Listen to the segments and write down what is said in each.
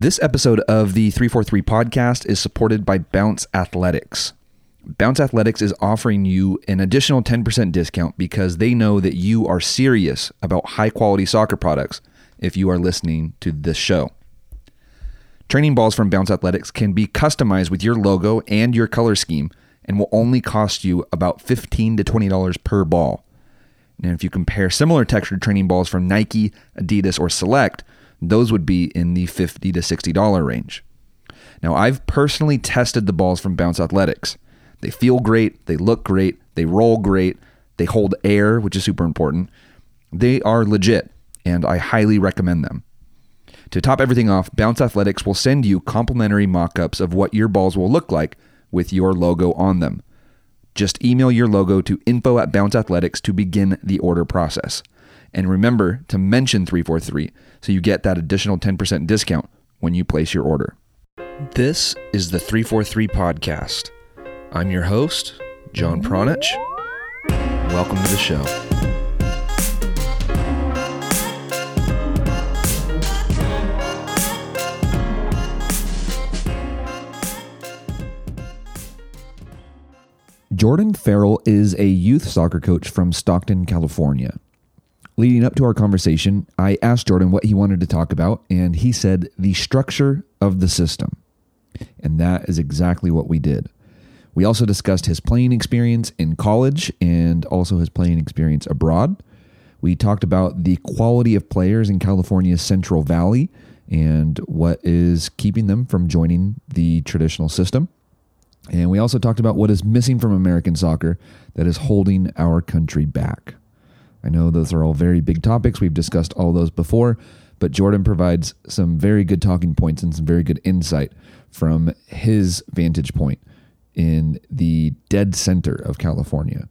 This episode of the 343 podcast is supported by Bounce Athletics. Bounce Athletics is offering you an additional 10% discount because they know that you are serious about high quality soccer products if you are listening to this show. Training balls from Bounce Athletics can be customized with your logo and your color scheme and will only cost you about 15 to $20 per ball. And if you compare similar textured training balls from Nike, Adidas, or Select, those would be in the 50 to $60 range. Now, I've personally tested the balls from Bounce Athletics. They feel great, they look great, they roll great, they hold air, which is super important. They are legit, and I highly recommend them. To top everything off, Bounce Athletics will send you complimentary mock ups of what your balls will look like with your logo on them. Just email your logo to info at Bounce Athletics to begin the order process. And remember to mention 343 so you get that additional 10% discount when you place your order. This is the 343 Podcast. I'm your host, John Pranjic. Welcome to the show. Jordan Farrell is a youth soccer coach from Stockton, California. Leading up to our conversation, I asked Jordan what he wanted to talk about, and he said the structure of the system. And that is exactly what we did. We also discussed his playing experience in college and also his playing experience abroad. We talked about the quality of players in California's Central Valley and what is keeping them from joining the traditional system. And we also talked about what is missing from American soccer that is holding our country back. I know those are all very big topics. We've discussed all those before, but Jordan provides some very good talking points and some very good insight from his vantage point in the dead center of California.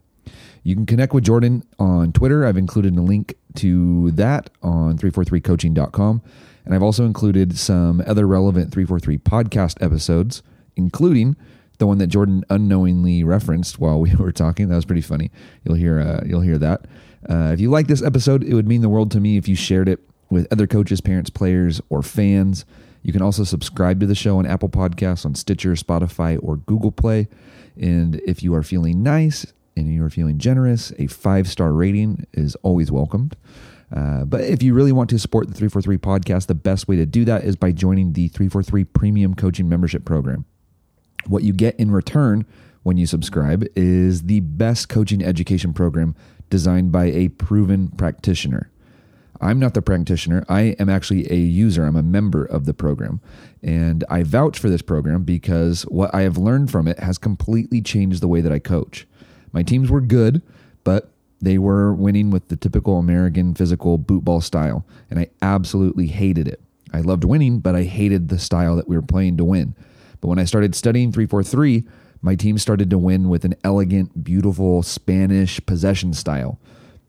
You can connect with Jordan on Twitter. I've included a link to that on 343coaching.com. And I've also included some other relevant 343 podcast episodes, including the one that Jordan unknowingly referenced while we were talking. That was pretty funny. You'll hear uh, you'll hear that. Uh, if you like this episode, it would mean the world to me if you shared it with other coaches, parents, players, or fans. You can also subscribe to the show on Apple Podcasts, on Stitcher, Spotify, or Google Play. And if you are feeling nice and you are feeling generous, a five star rating is always welcomed. Uh, but if you really want to support the 343 podcast, the best way to do that is by joining the 343 Premium Coaching Membership Program. What you get in return when you subscribe is the best coaching education program designed by a proven practitioner. I'm not the practitioner. I am actually a user. I'm a member of the program. And I vouch for this program because what I have learned from it has completely changed the way that I coach. My teams were good, but they were winning with the typical American physical bootball style. And I absolutely hated it. I loved winning, but I hated the style that we were playing to win. But when I started studying 343, my team started to win with an elegant, beautiful Spanish possession style.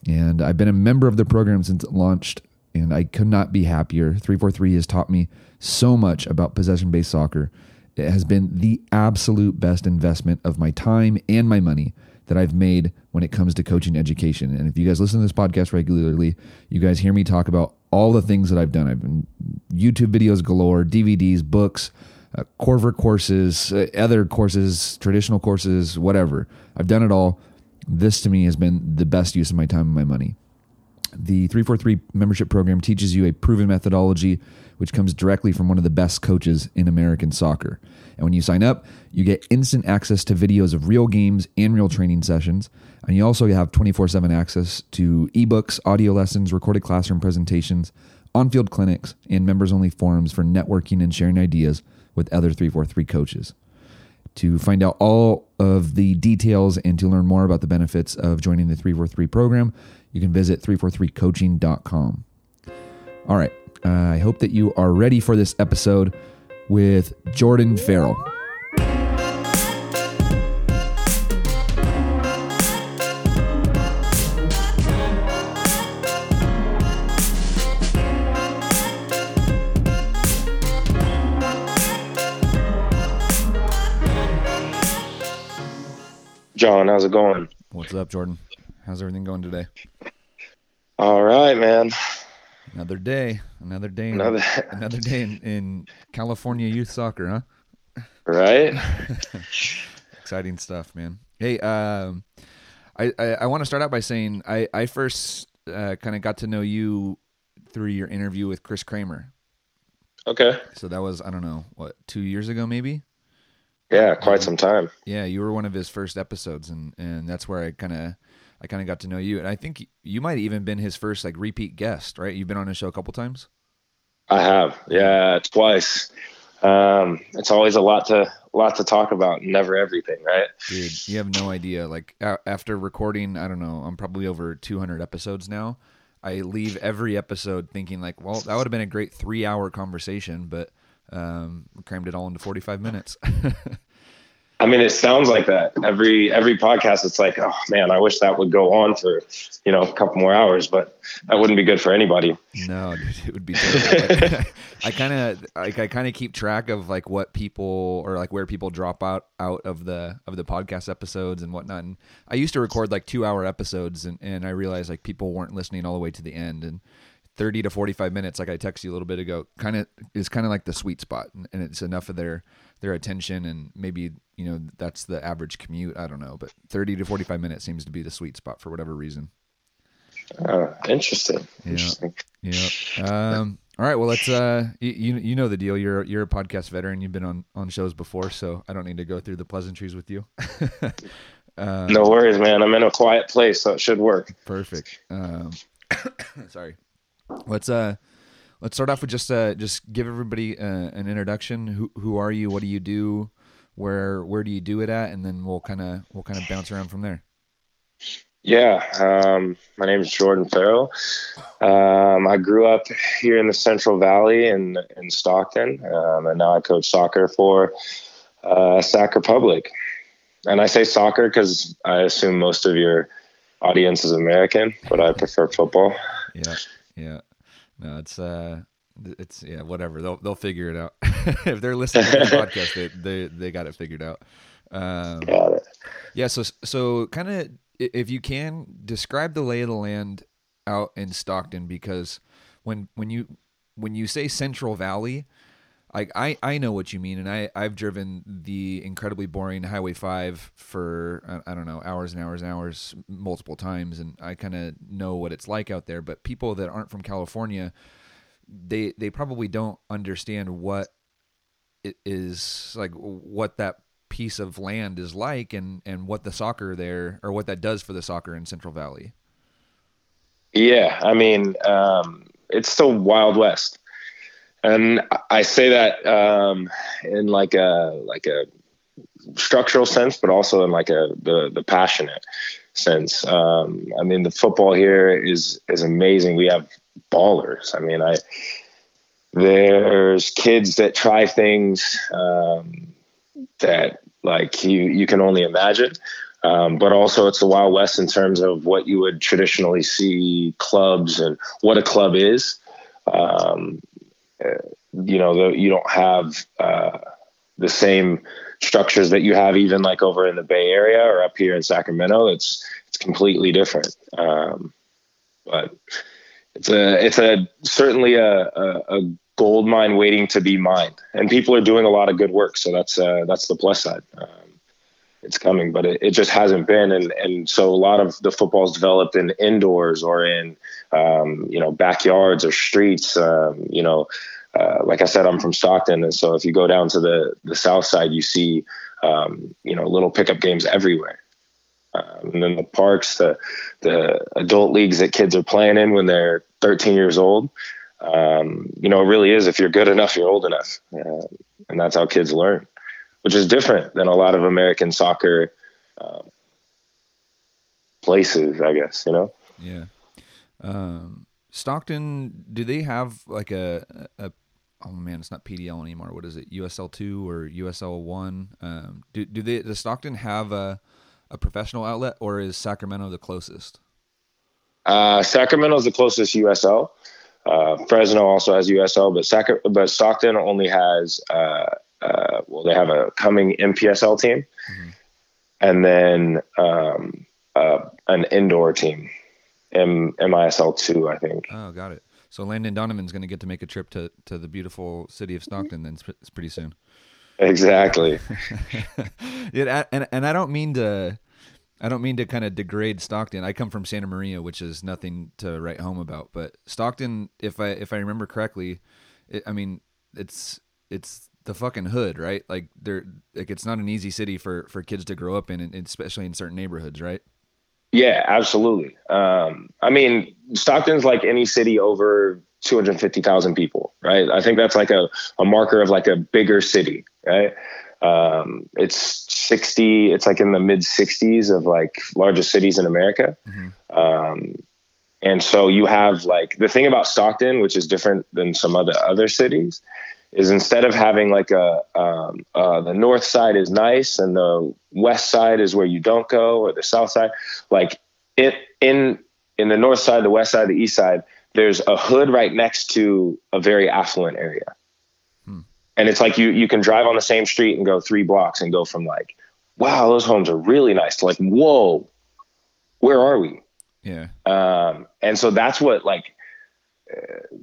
And I've been a member of the program since it launched, and I could not be happier. 343 has taught me so much about possession based soccer. It has been the absolute best investment of my time and my money that I've made when it comes to coaching education. And if you guys listen to this podcast regularly, you guys hear me talk about all the things that I've done. I've been YouTube videos galore, DVDs, books, uh, Coerver courses, uh, other courses, traditional courses, whatever. I've done it all. This to me has been the best use of my time and my money. The 343 membership program teaches you a proven methodology which comes directly from one of the best coaches in American soccer. And when you sign up, you get instant access to videos of real games and real training sessions. And you also have 24 7 access to ebooks, audio lessons, recorded classroom presentations, on field clinics, and members only forums for networking and sharing ideas with other 343 coaches. To find out all of the details and to learn more about the benefits of joining the 343 program, you can visit 343coaching.com. All right. Uh, I hope that you are ready for this episode with Jordan Farrell. John, how's it going? What's up, Jordan? How's everything going today? All right, man. Another day, another day, Another- another day in, in California youth soccer, huh? Right? Exciting stuff, man. Hey, um, I, I, I want to start out by saying I, I first uh, kind of got to know you through your interview with Chris Kramer. Okay. So that was, I don't know, what, two years ago maybe? Yeah, quite some time. Yeah, you were one of his first episodes, and, and that's where I kind of I kind of got to know you, and I think you might even been his first like repeat guest, right? You've been on his show a couple times. I have. Yeah, twice. Um, it's always a lot to lot to talk about, never everything, right? Dude, you have no idea. Like a- after recording, I don't know, I'm probably over 200 episodes now. I leave every episode thinking like, well, that would have been a great three hour conversation, but um, crammed it all into 45 minutes. I mean, it sounds like that every every podcast. It's like, oh man, I wish that would go on for you know a couple more hours, but that wouldn't be good for anybody. No, it would be. I kind of like I kind of keep track of like what people or like where people drop out out of the of the podcast episodes and whatnot. And I used to record like two hour episodes, and and I realized like people weren't listening all the way to the end. And thirty to forty five minutes, like I texted you a little bit ago, kind of is kind of like the sweet spot, and, and it's enough of their their attention, and maybe you know that's the average commute. I don't know, but thirty to forty five minutes seems to be the sweet spot for whatever reason. Uh, interesting. Yeah. Interesting. Yeah. Um, all right. Well, let's. Uh, you you know the deal. You're you're a podcast veteran. You've been on on shows before, so I don't need to go through the pleasantries with you. uh, No worries, man. I'm in a quiet place, so it should work. Perfect. Um, sorry. Let's uh, let's start off with just uh, just give everybody uh, an introduction. Who who are you? What do you do? Where where do you do it at? And then we'll kind of we'll kind of bounce around from there. Yeah, um, my name is Jordan Farrell. Um, I grew up here in the Central Valley in in Stockton, um, and now I coach soccer for uh, Sac Republic. And I say soccer because I assume most of your audience is American, but I prefer football. Yeah, yeah. No, it's uh, it's yeah, whatever. They'll they'll figure it out. if they're listening to the podcast, they they they got it figured out. Um, Got it. yeah. So so kind of if you can describe the lay of the land out in Stockton, because when when you when you say Central Valley. Like I, I know what you mean, and I, I've driven the incredibly boring Highway Five for I, I don't know hours and hours and hours multiple times, and I kind of know what it's like out there. But people that aren't from California, they they probably don't understand what it is like, what that piece of land is like, and and what the soccer there or what that does for the soccer in Central Valley. Yeah, I mean, um, it's still Wild West, and I say that um, in like a like a structural sense, but also in like a the the passionate sense. Um, I mean, the football here is is amazing. We have ballers. I mean, I there's kids that try things um, that like you you can only imagine. Um, but also it's the Wild West in terms of what you would traditionally see clubs and what a club is. Um, you know, the, you don't have uh, the same structures that you have even like over in the Bay Area or up here in Sacramento. It's it's completely different. Um, but it's a it's a certainly a, a, a gold mine waiting to be mined, and people are doing a lot of good work. So that's uh, that's the plus side. Um, it's coming, but it, it just hasn't been. And, and so a lot of the football's developed in indoors or in, um, you know, backyards or streets. Um, you know, uh, like I said, I'm from Stockton. And so if you go down to the, the South side, you see, um, you know, little pickup games everywhere. Um, and then the parks, the, the adult leagues that kids are playing in when they're 13 years old. Um, you know, it really is if you're good enough, you're old enough. Uh, and that's how kids learn which is different than a lot of American soccer uh, places, I guess, you know? Yeah. Um, Stockton, do they have like a, a, oh man, it's not PDL anymore. What is it? USL two or USL one? Um, do, do they, does Stockton have a, a professional outlet or is Sacramento the closest? Uh, Sacramento is the closest USL. Uh, Fresno also has USL, but Sac- but Stockton only has, uh, uh, well, they have a coming MPSL team, Mhm. and then um, uh, an indoor team, M- MISL two, I think. Oh, got it. So Landon Donovan's going to get to make a trip to to the beautiful city of Stockton then it's pretty soon. Exactly. yeah, and and I don't mean to I don't mean to kind of degrade Stockton. I come from Santa Maria, which is nothing to write home about, but Stockton if I if I remember correctly, it, I mean, it's it's the fucking hood, right? Like they're like it's not an easy city for for kids to grow up in, especially in certain neighborhoods, right? Yeah, absolutely. Um, I mean, Stockton's like any city over 250,000 people, right? I think that's like a, a marker of like a bigger city, right? Um, it's 60, it's like in the mid 60s of like largest cities in America. Mm-hmm. Um, and so you have like the thing about Stockton, which is different than some other other cities, is instead of having like a um, uh, the north side is nice and the west side is where you don't go or the south side like it in in the north side the west side the east side there's a hood right next to a very affluent area. Hmm. and it's like you you can drive on the same street and go three blocks and go from like wow those homes are really nice to like whoa where are we? Yeah. Um and so that's what like uh,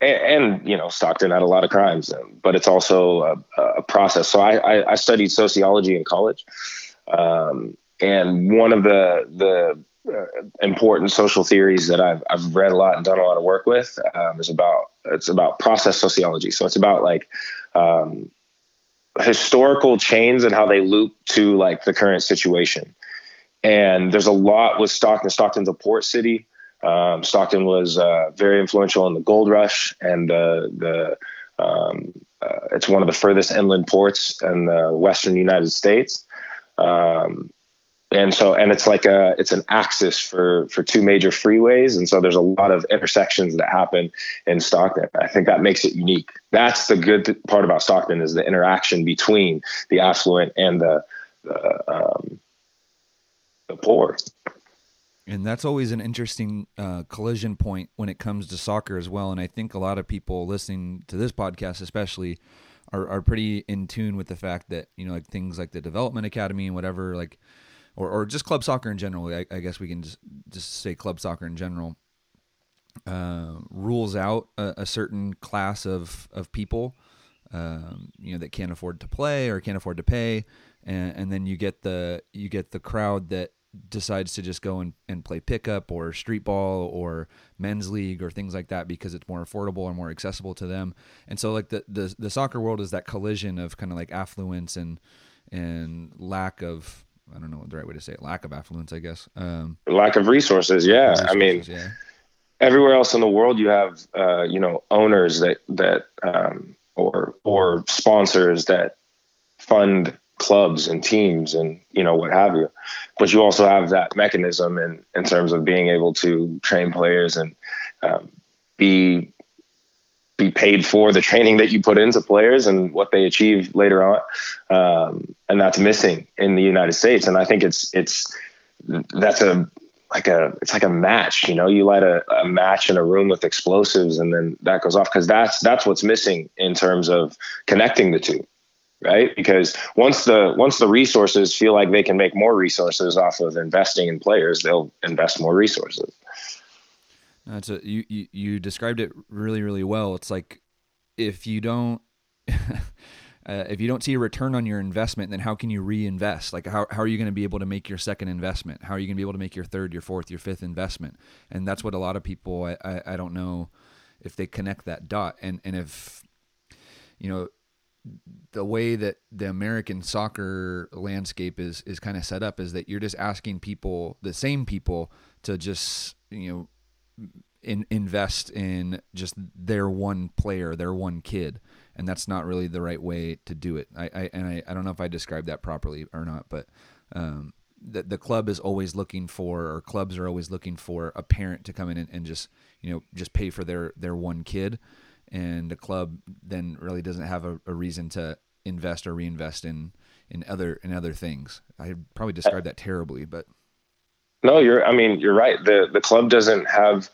and, and, you know Stockton had a lot of crimes, but it's also a, a process. So I, I, I, studied sociology in college, um, and one of the the uh, important social theories that I've I've read a lot and done a lot of work with um, is about it's about process sociology. So it's about like um, historical chains and how they loop to like the current situation. And there's a lot with Stockton. Stockton's a port city. Um, Stockton was uh, very influential in the gold rush, and uh, the um, uh, it's one of the furthest inland ports in the western United States. Um, and so, and it's like a it's an axis for for two major freeways, and so there's a lot of intersections that happen in Stockton. I think that makes it unique. That's the good part about Stockton is the interaction between the affluent and the the, um, the poor and that's always an interesting uh, collision point when it comes to soccer as well. And I think a lot of people listening to this podcast, especially, are, are pretty in tune with the fact that you know like things like the development academy and whatever, like, or or just club soccer in general. I, I guess we can just just say club soccer in general uh, rules out a, a, certain class of of people. Um, you know that can't afford to play or can't afford to pay, and, and then you get the you get the crowd that decides to just go and, and play pickup or street ball or men's league or things like that because it's more affordable or more accessible to them. And so like the the, the soccer world is that collision of kind of like affluence and and lack of I don't know what the right way to say it, lack of affluence, I guess. Um, lack of resources, yeah. Resources, I mean yeah. everywhere else in the world you have uh, you know owners that that um, or or sponsors that fund clubs and teams and you know what have you. But you also have that mechanism in in terms of being able to train players and um, be be paid for the training that you put into players and what they achieve later on um, and that's missing in the united states. And i think it's it's that's a like a it's like a match you know? You light a, a match in a room with explosives and then that goes off because that's that's what's missing in terms of connecting the two right? Because once the once the resources feel like they can make more resources off of investing in players, they'll invest more resources. That's a you, you you described it really really well. It's like if you don't uh, if you don't see a return on your investment, then how can you reinvest? Like how how are you going to be able to make your second investment? How are you going to be able to make your third, your fourth, your fifth investment? And that's what a lot of people I, I, I don't know if they connect that dot and and if you know the way that the American soccer landscape is is kind of set up is that you're just asking people, the same people, to just you know in, invest in just their one player, their one kid, and that's not really the right way to do it. I, I and I, I don't know if I described that properly or not, but um, the the club is always looking for, or clubs are always looking for a parent to come in and, and just you know just pay for their their one kid and the club then really doesn't have a, a reason to invest or reinvest in in other in other things. I probably described that terribly, but no, you're. I mean, you're right. the The club doesn't have.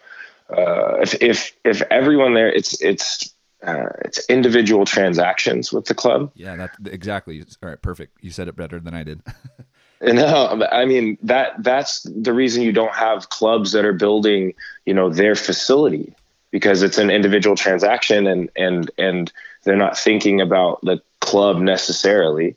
Uh, if if if everyone there, it's it's uh, it's individual transactions with the club. Yeah, that exactly. All right, perfect. You said it better than I did. no, I mean that that's the reason you don't have clubs that are building, you know, their facility because it's an individual transaction and and and they're not thinking about the club necessarily.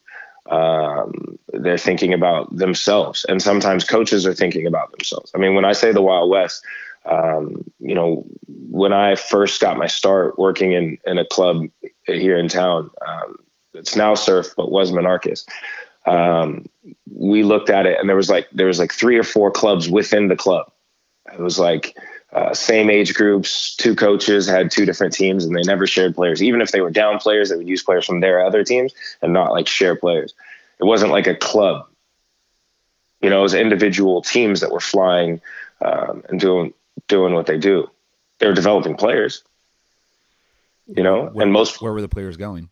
Um, they're thinking about themselves, and sometimes coaches are thinking about themselves. I mean, when I say the Wild West, um, you know, when I first got my start working in in a club here in town, um, it's now Surf, but was Monarchis. Um, we looked at it, and there was like there was like three or four clubs within the club. It was like uh, same age groups, two coaches had two different teams, and they never shared players. Even if they were down players, they would use players from their other teams and not like share players. It wasn't like a club. You know, it was individual teams that were flying um, and doing doing what they do. They were developing players. You know, where, and most where were the players going?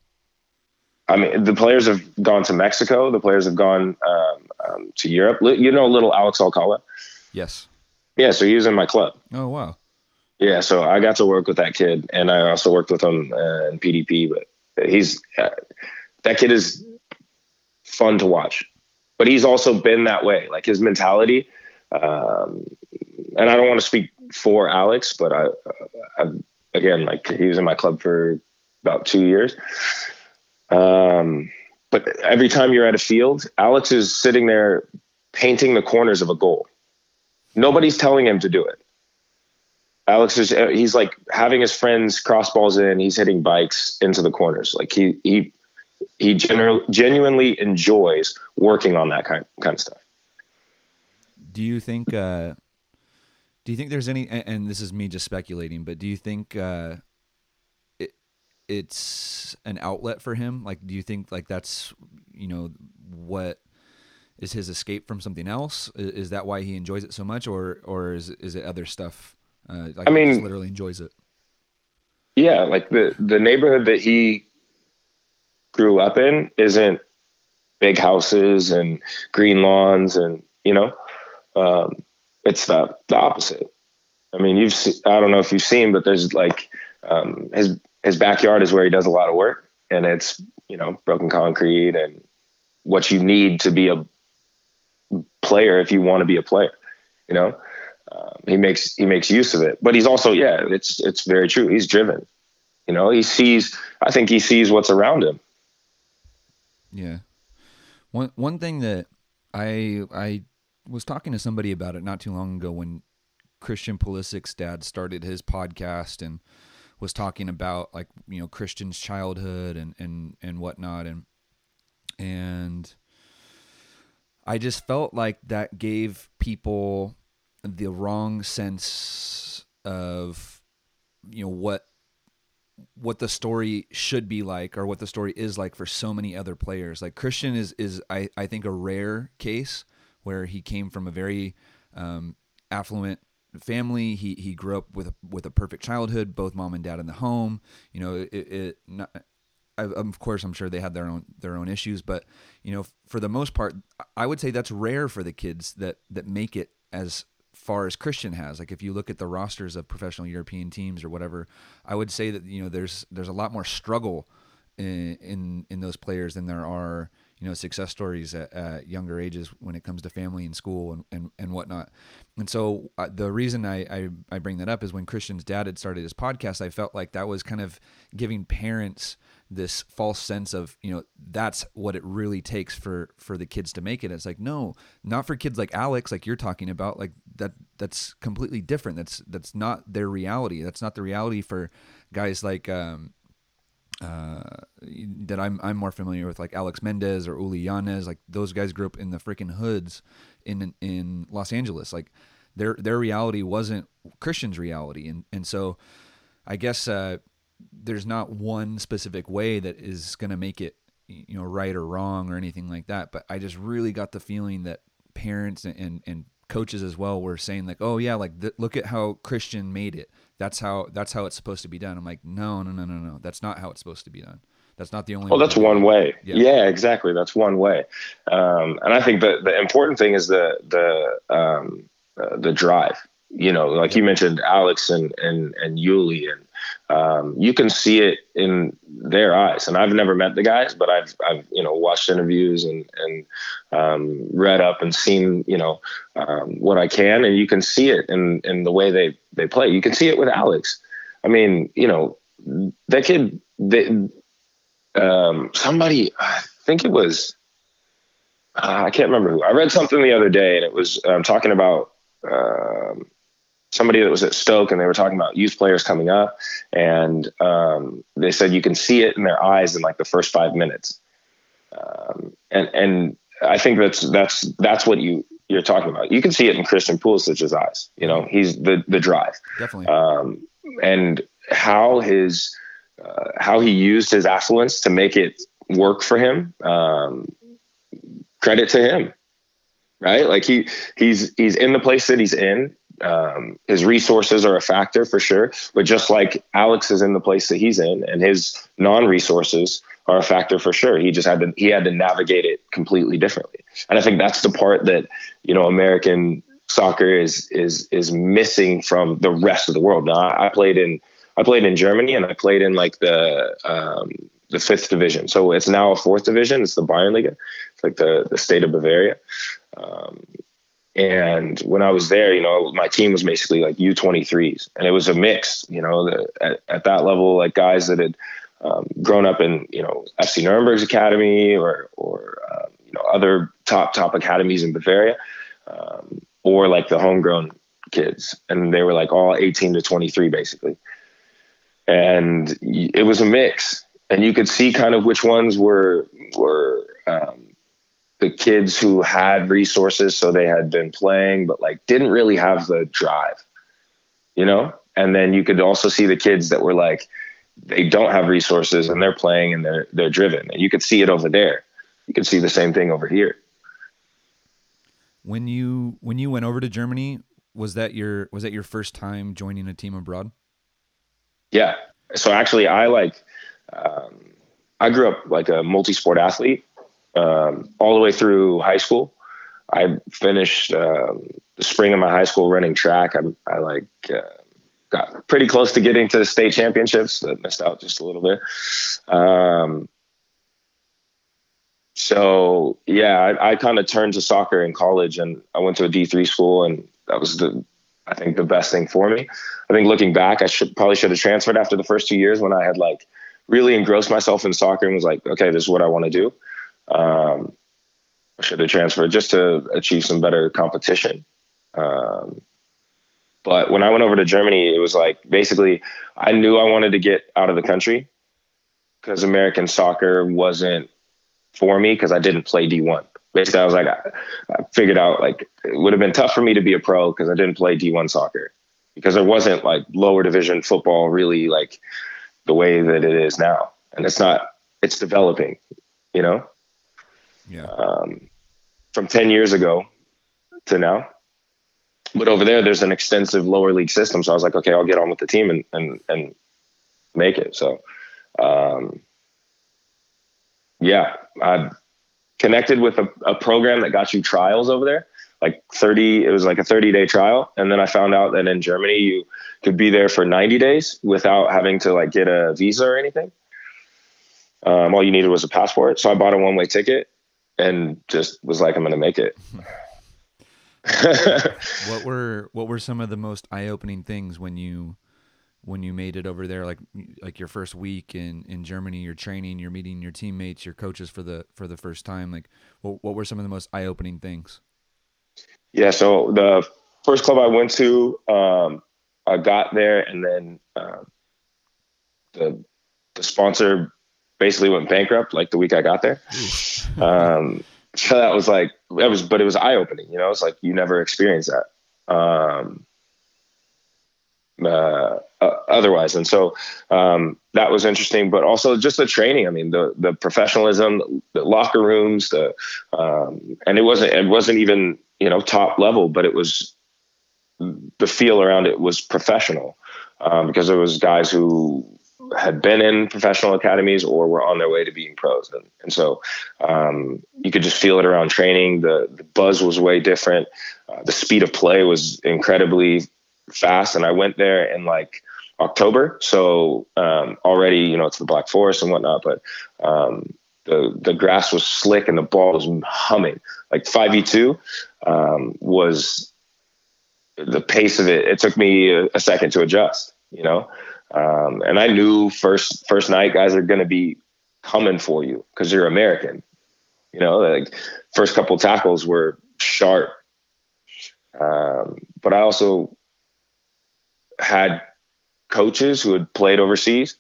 I mean, the players have gone to Mexico. The players have gone um, um, to Europe. You know, little Alex Alcala. Yes. Yeah, so he was in my club. Oh wow. Yeah, so I got to work with that kid, and I also worked with him uh, in PDP. But he's uh, that kid is fun to watch, but he's also been that way. Like his mentality, um, and I don't want to speak for Alex, but I, I, again, like he was in my club for about two years. Um, but every time you're at a field, Alex is sitting there painting the corners of a goal. Nobody's telling him to do it. Alex is he's like having his friends cross balls in. He's hitting bikes into the corners. Like he he he genu- genuinely enjoys working on that kind kind of stuff. Do you think? Uh, do you think there's any? And this is me just speculating, but do you think uh, it it's an outlet for him? Like, do you think like that's you know what is his escape from something else? Is that why he enjoys it so much, or or is is it other stuff? Uh, like I mean, literally enjoys it. Yeah, like the the neighborhood that he grew up in isn't big houses and green lawns, and you know, um, it's the the opposite. I mean, you've see, I don't know if you've seen, but there's like um, his his backyard is where he does a lot of work, and it's you know broken concrete and what you need to be a player if you want to be a player. You know, um, he makes he makes use of it, but he's also yeah, it's it's very true. He's driven. You know, he sees. I think he sees what's around him. Yeah. One one thing that I I was talking to somebody about it not too long ago when Christian Pulisic's dad started his podcast and was talking about like you know Christian's childhood and and and whatnot and and I just felt like that gave people the wrong sense of you know what what the story should be like or what the story is like for so many other players. Like Christian is is I, I think a rare case where he came from a very um, affluent family. He he grew up with with a perfect childhood, both mom and dad in the home. You know, it, it not, I, of course, I'm sure they had their own their own issues, but you know, for the most part, I would say that's rare for the kids that that make it as far as Christian has. Like if you look at the rosters of professional European teams or whatever, I would say that you know there's there's a lot more struggle in in, in those players than there are you know success stories at, at, younger ages when it comes to family and school and, and, and whatnot. And so uh, the reason I, I, I bring that up is when Christian's dad had started his podcast, I felt like that was kind of giving parents this false sense of you know that's what it really takes for for the kids to make it. It's like no not for kids like alex like you're talking about like that that's completely different. That's that's not their reality. That's not the reality for guys like um uh, that I'm I'm more familiar with, like Alex Mendez or Uly Llanez, like those guys grew up in the freaking hoods in in Los Angeles. Like their their reality wasn't Christian's reality, and and so I guess uh, there's not one specific way that is going to make it you know right or wrong or anything like that but i just really got the feeling that parents and and, and coaches as well were saying like oh yeah like th- look at how christian made it. That's how that's how it's supposed to be done. I'm like no no no no no. That's not how it's supposed to be done. That's not the only well that's one way. Yeah. yeah. exactly. That's one way. Um, and i think the the important thing is the the um, uh, the drive. You know like you mentioned alex and and and Uly and um, you can see it in their eyes. And I've never met the guys, but I've, I've, you know, watched interviews and, and um, read up and seen, you know, um, what I can, and you can see it in, in the way they, they play. You can see it with Alex. I mean, you know, that kid, they, um, somebody, I think it was, uh, I can't remember who. I read something the other day, and it was um, talking about um, somebody that was at Stoke, and they were talking about youth players coming up, and um, they said you can see it in their eyes in like the first five minutes, um, and and I think that's that's that's what you you're talking about. You can see it in Christian Pulisic's eyes. You know, he's the the drive, Definitely. um, and how his uh, how he used his affluence to make it work for him. Um, credit to him, right? Like he he's he's in the place that he's in. Um, his resources are a factor for sure, but just like Alex is in the place that he's in, and his non-resources are a factor for sure. He just had to he had to navigate it completely differently, and I think that's the part that you know American soccer is is is missing from the rest of the world. Now I, played in I played in Germany and I played in like the um, the fifth division, so it's now a fourth division. It's the Bayernliga, it's like the the state of Bavaria. Um, and when I was there, you know, my team was basically like U23s, and it was a mix. You know, the, at, at that level, like guys that had um, grown up in you know FC Nuremberg's academy or or um, you know other top top academies in Bavaria, um, or like the homegrown kids, and they were like all 18 to 23 basically, and it was a mix, and you could see kind of which ones were were um, the kids who had resources, so they had been playing, but like didn't really have the drive, you know. And then you could also see the kids that were like they don't have resources and they're playing and they're they're driven, and you could see it over there. You could see the same thing over here. When you when you went over to Germany, was that your was that your first time joining a team abroad? Yeah. So actually, I like um, I grew up like a multi-sport athlete um, all the way through high school. I finished um, the spring of my high school running track. I, I like uh, got pretty close to getting to the state championships, but missed out just a little bit. Um, so yeah, I, I kind of turned to soccer in college, and I went to a D three school, and that was the I think the best thing for me. I think looking back, I should probably should have transferred after the first two years when I had like really engrossed myself in soccer and was like, okay, this is what I want to do. Um, should have transferred just to achieve some better competition. Um, but when I went over to Germany, it was like basically I knew I wanted to get out of the country because American soccer wasn't for me because I didn't play D1. Basically, I was like, I, I figured out like it would have been tough for me to be a pro because I didn't play D1 soccer because there wasn't like lower division football really like the way that it is now. And it's not, it's developing, you know? Yeah. um, from 10 years ago to now. But over there, there's an extensive lower league system. So I was like, okay, I'll get on with the team and, and, and make it. So, um, yeah, I connected with a, a program that got you trials over there, like 30, it was like a 30 day trial. And then I found out that in Germany, you could be there for 90 days without having to like get a visa or anything. Um, all you needed was a passport. So I bought a one way ticket and just was like, I'm going to make it. what were what were some of the most eye opening things when you when you made it over there? Like like your first week in in Germany, you're training, you're meeting your teammates, your coaches for the for the first time. Like what what were some of the most eye opening things? Yeah. So the first club I went to, um, I got there and then uh, the the sponsor basically went bankrupt like the week I got there. um, so that was like that was, but it was eye opening. You know, it's like you never experienced that um, uh, uh, otherwise, and so um, that was interesting. But also just the training. I mean, the the professionalism, the locker rooms, the um, and it wasn't it wasn't even you know top level, but it was the feel around it was professional um, because there was guys who had been in professional academies or were on their way to being pros. And, and so um, you could just feel it around training. The, the buzz was way different. Uh, the speed of play was incredibly fast. And I went there in like October. So um, already, you know, it's the Black Forest and whatnot, but um, the, the grass was slick and the ball was humming. Like 5v2 um, was the pace of it. It took me a, a second to adjust, you know? Um, and I knew first first night guys are going to be coming for you because you're American. You know, like first couple tackles were sharp. Um, but I also had coaches who had played overseas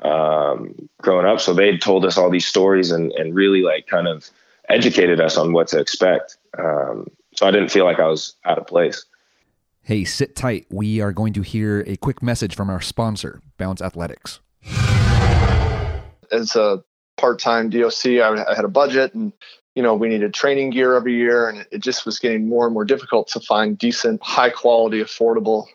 um, growing up, so they told us all these stories and and really like kind of educated us on what to expect. Um, so I didn't feel like I was out of place. Hey, sit tight. We are going to hear a quick message from our sponsor, Bounce Athletics. As a part-time DOC, I, I had a budget, and you know we needed training gear every year, and it just was getting more and more difficult to find decent, high-quality, affordable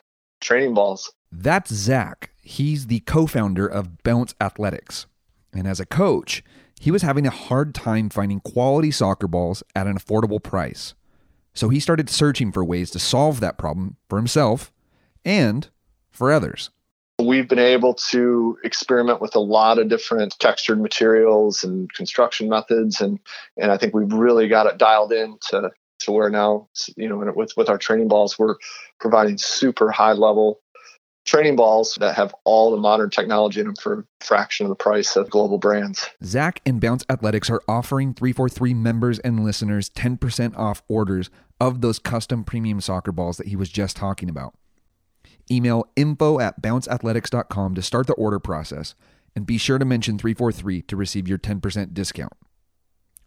training balls. That's Zach. He's the co-founder of Bounce Athletics, and as a coach, he was having a hard time finding quality soccer balls at an affordable price. So he started searching for ways to solve that problem for himself and for others. We've been able to experiment with a lot of different textured materials and construction methods, and and I think we've really got it dialed in to to where now you know with with our training balls we're providing super high level training balls that have all the modern technology in them for a fraction of the price of global brands. Zach and Bounce Athletics are offering 343 members and listeners 10% off orders of those custom premium soccer balls that he was just talking about. Email info at bounceathletics.com to start the order process and be sure to mention 343 to receive your 10% discount.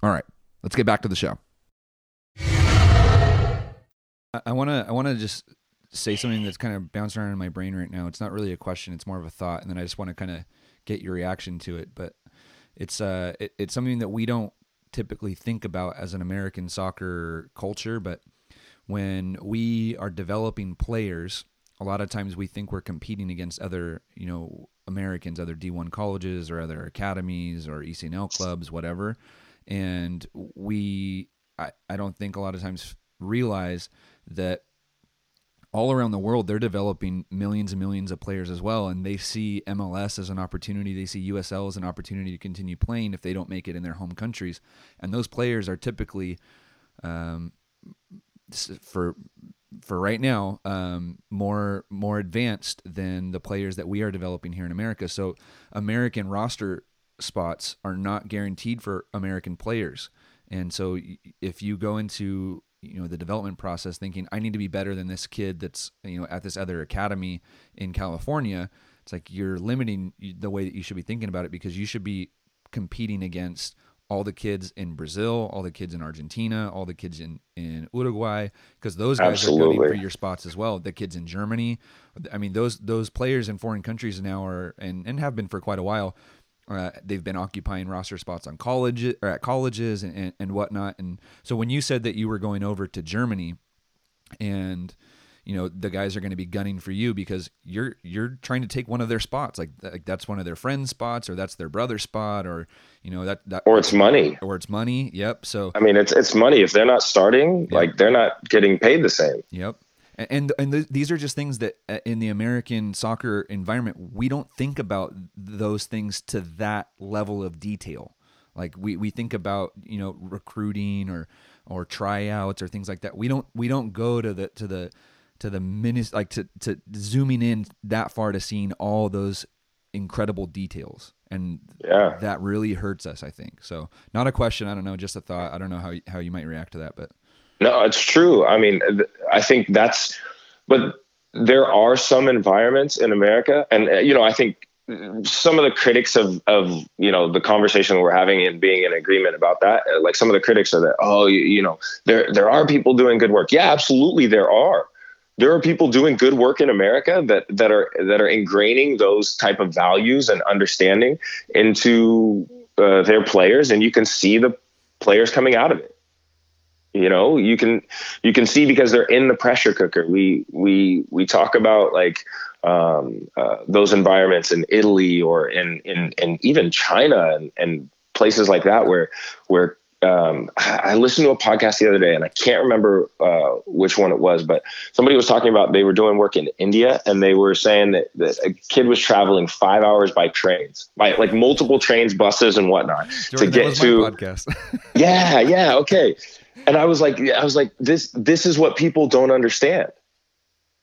All right, let's get back to the show. I want to I want to just say something that's kind of bouncing around in my brain right now. It's not really a question; it's more of a thought, and then I just want to kind of get your reaction to it. But it's uh, it, it's something that we don't typically think about as an American soccer culture. But when we are developing players, a lot of times we think we're competing against other, you know, Americans, other D1 colleges or other academies or ECNL clubs, whatever. And we, I, I don't think a lot of times realize that all around the world, they're developing millions and millions of players as well. And they see MLS as an opportunity. They see USL as an opportunity to continue playing if they don't make it in their home countries. And those players are typically, um, for for right now, um, more more advanced than the players that we are developing here in America. So American roster spots are not guaranteed for American players. And so if you go into you know the development process thinking i need to be better than this kid that's you know at this other academy in california it's like you're limiting the way that you should be thinking about it because you should be competing against all the kids in brazil all the kids in argentina all the kids in in uruguay because those guys Absolutely. are gunning for your spots as well the kids in germany i mean those those players in foreign countries now are and and have been for quite a while uh, they've been occupying roster spots on college or at colleges and, and, and whatnot. And so when you said that you were going over to Germany and you know the guys are going to be gunning for you because you're you're trying to take one of their spots like, like that's one of their friends spots or that's their brother spot or you know that, that or it's money or it's money yep so i mean it's it's money if they're not starting yep. like they're not getting paid the same yep and and th- these are just things that uh, in the American soccer environment we don't think about those things to that level of detail. Like we, we think about you know recruiting or or tryouts or things like that. We don't we don't go to the to the to the minutes like to to zooming in that far to seeing all those incredible details and yeah. that really hurts us i think so not a question i don't know just a thought i don't know how, how you might react to that but no, it's true. I mean, I think that's, but there are some environments in America, and uh, you know, I think some of the critics of of you know the conversation we're having and being in agreement about that, uh, like some of the critics are that, oh, you, you know, there there are people doing good work. Yeah, absolutely, there are. There are people doing good work in America that that are that are ingraining those type of values and understanding into uh, their players, and you can see the players coming out of it you know you can you can see because they're in the pressure cooker we we we talk about like um, uh, those environments in italy or in in, in even china and, and places like that where where um, I listened to a podcast the other day, and I can't remember uh, which one it was, but somebody was talking about they were doing work in India, and they were saying that, that a kid was traveling five hours by trains, by like multiple trains, buses, and whatnot Jordan, to get to. podcast. yeah, yeah, okay and I was like, I was like, this this is what people don't understand.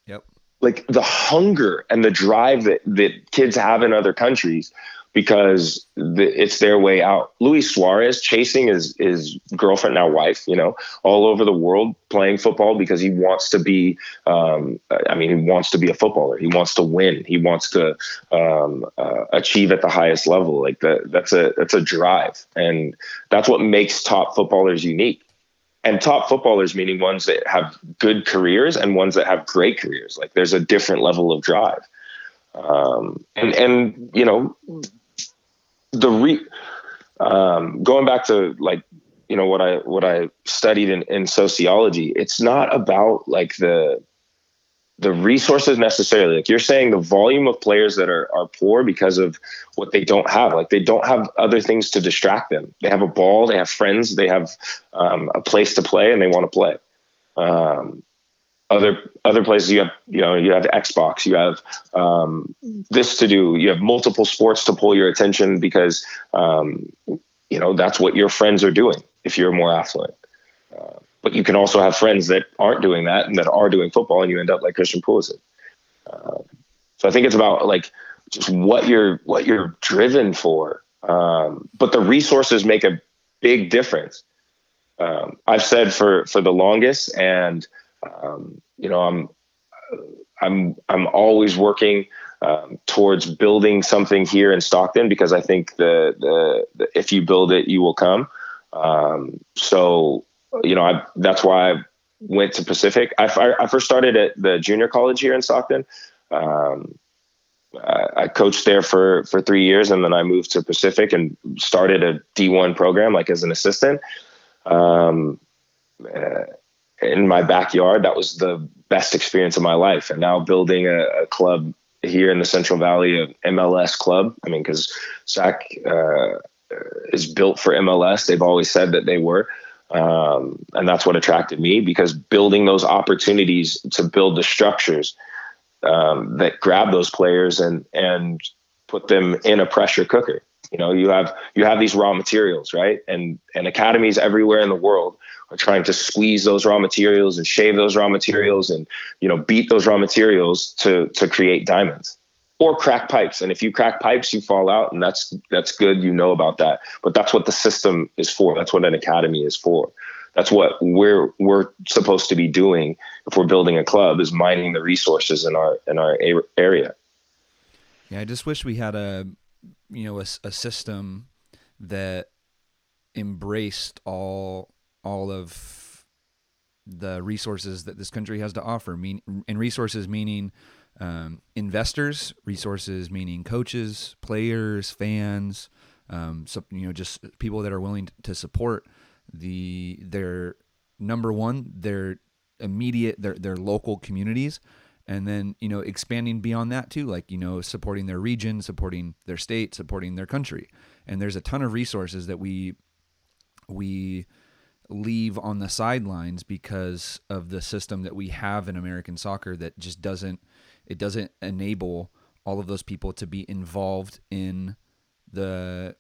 Yep. like the hunger and the drive that that kids have in other countries because the, it's their way out. Luis Suarez chasing his his girlfriend now wife, you know, all over the world playing football because he wants to be. Um, I mean, he wants to be a footballer. He wants to win. He wants to um, uh, achieve at the highest level. Like that. That's a that's a drive, and that's what makes top footballers unique. And top footballers meaning ones that have good careers and ones that have great careers. Like there's a different level of drive. Um, and and you know the re um, going back to like you know what I what I studied in, in sociology, it's not about like the the resources necessarily. Like you're saying, the volume of players that are are poor because of what they don't have. Like they don't have other things to distract them. They have a ball, they have friends, they have um, a place to play, and they want to play. Um, other other places you have you know you have xbox you have um, this to do you have multiple sports to pull your attention because um, you know that's what your friends are doing if you're more affluent uh, but you can also have friends that aren't doing that and that are doing football and you end up like christian pulisic uh, so i think it's about like just what you're what you're driven for um, but the resources make a big difference um, i've said for for the longest and um, you know, I'm I'm I'm always working um, towards building something here in Stockton because I think the, the, the if you build it, you will come. Um, so you know, I, that's why I went to Pacific. I, I, first started at the junior college here in Stockton. Um, I, coached there for for three years, and then I moved to Pacific and started a D1 program, like as an assistant. Um, uh, in my backyard. That was the best experience of my life. And now building a, a club here in the Central Valley, an MLS club. I mean, because SAC uh, is built for MLS. They've always said that they were. Um, and that's what attracted me because building those opportunities to build the structures um, that grab those players and and put them in a pressure cooker. You know, you have you have these raw materials, right? And and academies everywhere in the world are trying to squeeze those raw materials and shave those raw materials and you know beat those raw materials to to create diamonds or crack pipes. And if you crack pipes you fall out and that's that's good. You know about that. But that's what the system is for. That's what an academy is for. That's what we're we're supposed to be doing if we're building a club is mining the resources in our in our area. Yeah i just wish we had a you know a, a system that embraced all all of the resources that this country has to offer. Mean, and resources meaning um, investors, resources meaning coaches, players, fans, um, so, you know, just people that are willing to support the their number one, their immediate, their their local communities, and then you know expanding beyond that too, like you know supporting their region, supporting their state, supporting their country. And there's a ton of resources that we we leave on the sidelines because of the system that we have in American soccer that just doesn't it doesn't enable all of those people to be involved in the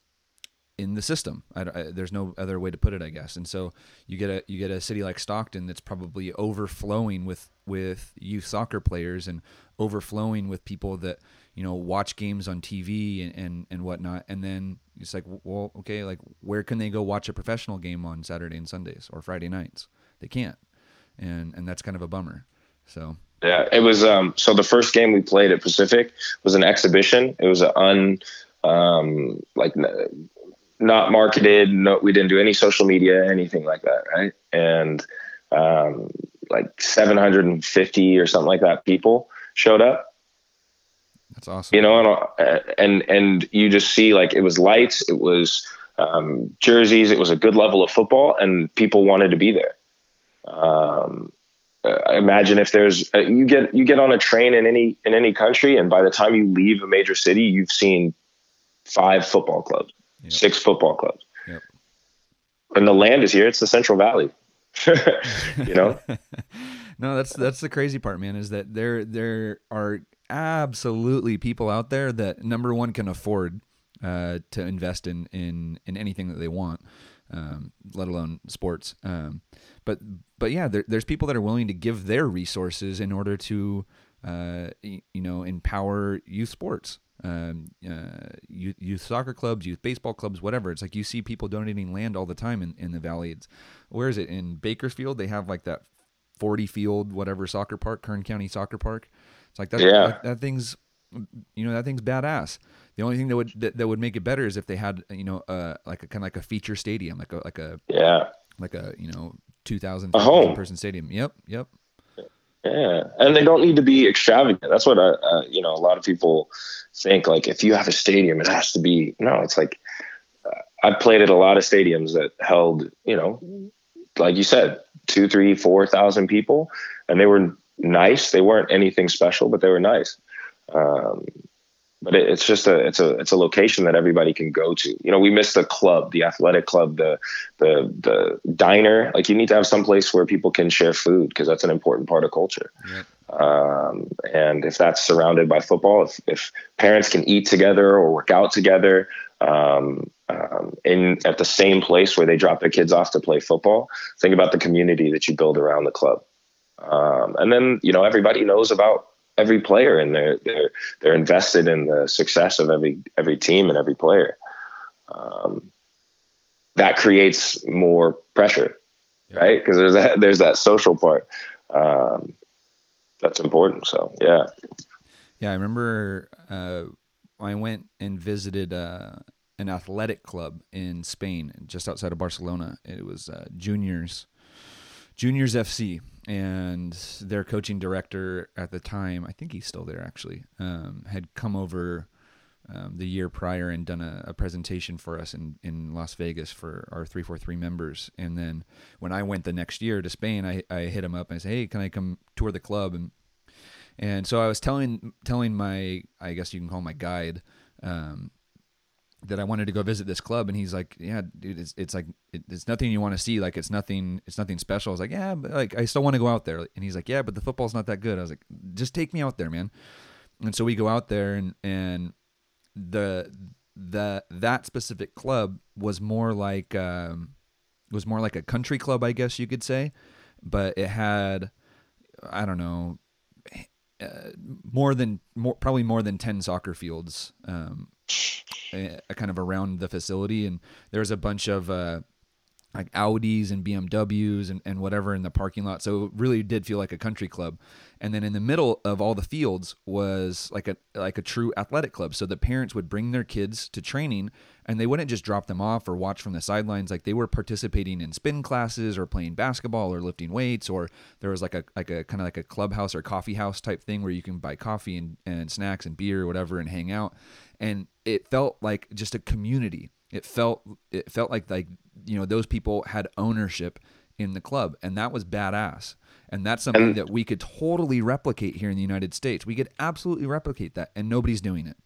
in the system. I, I, there's no other way to put it, I guess. And so you get a you get a city like Stockton that's probably overflowing with with youth soccer players and overflowing with people that you know watch games on TV and and, and whatnot. And then it's like, well, okay, like where can they go watch a professional game on Saturday and Sundays or Friday nights? They can't, and and that's kind of a bummer. So yeah, it was. Um, so the first game we played at Pacific was an exhibition. It was an un, um, like not marketed. No, we didn't do any social media, anything like that, right? And um, like 750 or something like that people showed up that's awesome. You know, and and and you just see like it was lights, it was um, jerseys, it was a good level of football, and people wanted to be there. Um, uh, imagine if there's uh, you get you get on a train in any in any country, and by the time you leave a major city, you've seen five football clubs, yep. six football clubs. Yep. And the land is here; it's the Central Valley. you know. no, that's that's the crazy part, man. Is that there there are absolutely people out there that number one can afford uh, to invest in, in in anything that they want, um, let alone sports. Um, but but yeah, there, there's people that are willing to give their resources in order to uh, you know, empower youth sports, um, uh, youth, youth soccer clubs, youth baseball clubs, whatever. It's like you see people donating land all the time in, in the valley. It's, where is it in Bakersfield? They have like that forty field whatever soccer park, Kern County Soccer Park. It's like that. Yeah. That, that thing's, you know, that thing's badass. The only thing that would that, that would make it better is if they had you know uh like a kind of like a feature stadium, like a like a Yeah. like a you know 2000 home. person stadium. Yep, yep. Yeah, and they don't need to be extravagant. That's what I, uh, you know. A lot of people think like if you have a stadium, it has to be. No, it's like uh, I've played at a lot of stadiums that held, you know, like you said, two, three, four thousand people, and they were nice. They weren't anything special, but they were nice. Um, but it, it's just a it's a it's a location that everybody can go to. You know, we missed the club, the athletic club, the the the diner. Like you need to have some place where people can share food because that's an important part of culture. Yep. Um, and if that's surrounded by football, if, if parents can eat together or work out together um, um, in at the same place where they drop their kids off to play football, think about the community that you build around the club. Um, and then you know everybody knows about every player and they're they're they're invested in the success of every every team and every player. Um, that creates more pressure, Yeah. right? Because there's that there's that social part um, that's important. So yeah, Yeah, I remember uh, I went and visited uh, an athletic club in Spain, just outside of Barcelona. It was uh, Juniors, Juniors FC, and their coaching director at the time, I think he's still there actually, um, had come over um, the year prior and done a, a presentation for us in, in Las Vegas for our 343 members. And then when I went the next year to Spain, I, I hit him up and I said, Hey, can I come tour the club? And and so I was telling telling my I guess you can call my guide um, that I wanted to go visit this club, and he's like, "Yeah, dude, it's it's like it, it's nothing you want to see. Like it's nothing it's nothing special." I was like, "Yeah, but like I still want to go out there." And he's like, "Yeah, but the football's not that good." I was like, "Just take me out there, man." And so we go out there, and and the the that specific club was more like um, was more like a country club, I guess you could say, but it had I don't know uh, more than more probably more than 10 soccer fields um, kind of around the facility. And there's a bunch of uh, like Audis and BMWs and, and whatever in the parking lot. So it really did feel like a country club. And then in the middle of all the fields was like a like a true athletic club. So the parents would bring their kids to training and they wouldn't just drop them off or watch from the sidelines. Like they were participating in spin classes or playing basketball or lifting weights or there was like a like a kind of like a clubhouse or coffee house type thing where you can buy coffee and, and snacks and beer or whatever and hang out and it felt like just a community it felt it felt like like you know those people had ownership in the club and that was badass and that's something And- that we could totally replicate here in the United States we could absolutely replicate that and nobody's doing it